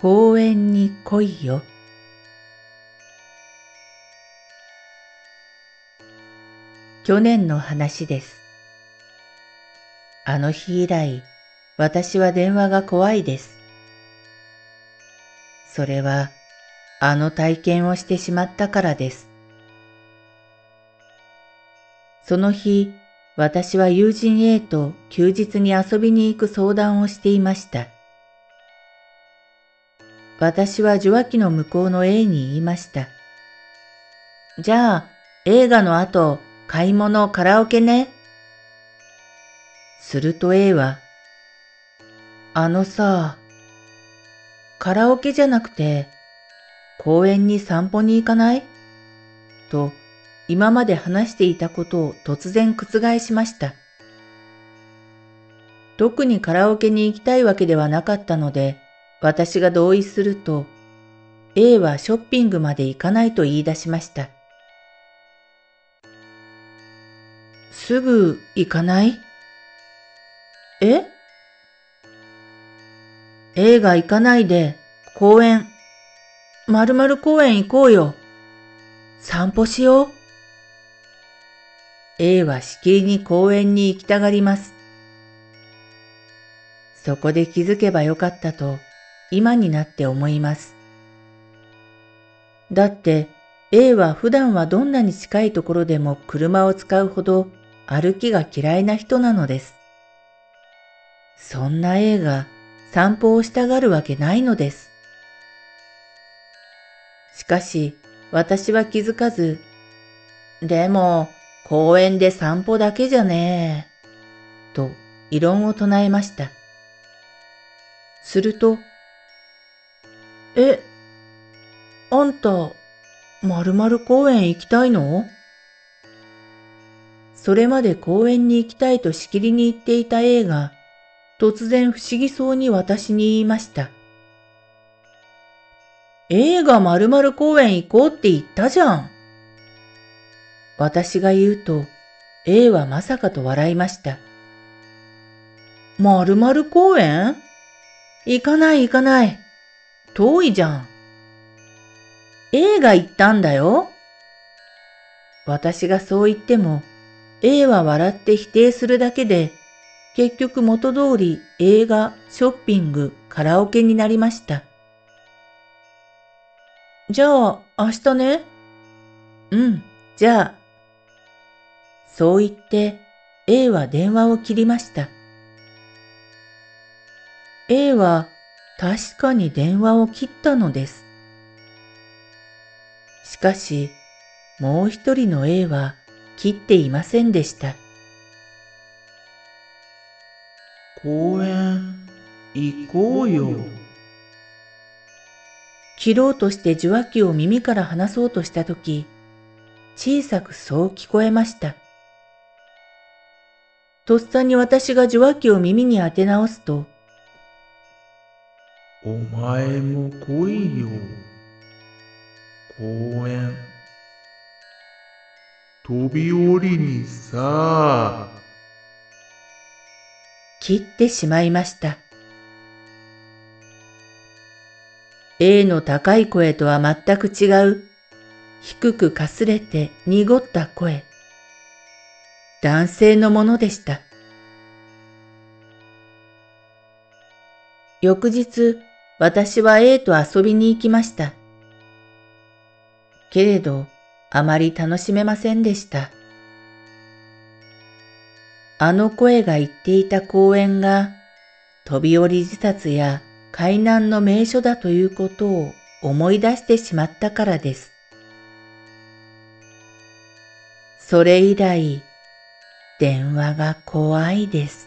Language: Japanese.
公園に来いよ。去年の話です。あの日以来、私は電話が怖いです。それは、あの体験をしてしまったからです。その日、私は友人 A と休日に遊びに行く相談をしていました。私は受話器の向こうの A に言いました。じゃあ、映画の後、買い物、カラオケね。すると A は、あのさ、カラオケじゃなくて、公園に散歩に行かない？と、今まで話していたことを突然覆しました。特にカラオケに行きたいわけではなかったので、私が同意すると、A はショッピングまで行かないと言い出しました。すぐ行かない？え？映画行かないで公園、まるまる公園行こうよ。散歩しよう。A はしきりに公園に行きたがります。そこで気づけばよかったと今になって思います。だって A は普段はどんなに近いところでも車を使うほど歩きが嫌いな人なのです。そんな A が散歩をしたがるわけないのです。しかし私は気づかず、でも公園で散歩だけじゃねえ、と異論を唱えました。するとえ、あんた、まるまる公園行きたいの？それまで公園に行きたいとしきりに言っていた A が、突然不思議そうに私に言いました。映画まるまる公園行こうって言ったじゃん。私が言うと、A はまさかと笑いました。まるまる公園？行かない行かない。遠いじゃん。A が言ったんだよ。私がそう言っても、A は笑って否定するだけで、結局元通り映画、ショッピング、カラオケになりました。じゃあ、明日ね？うん、じゃあ。そう言って、A は電話を切りました。A は確かに電話を切ったのです。しかし、もう一人の A は切っていませんでした。公園行こうよ。切ろうとして受話器を耳から離そうとしたとき、小さくそう聞こえました。とっさに私が受話器を耳に当て直すと、お前も来いよ。公園。飛び降りにさ。切ってしまいました。A の高い声とは全く違う、低くかすれて濁った声。男性のものでした。翌日、私は A と遊びに行きました。けれど、あまり楽しめませんでした。あの声が言っていた公園が、飛び降り自殺や海難の名所だということを思い出してしまったからです。それ以来、電話が怖いです。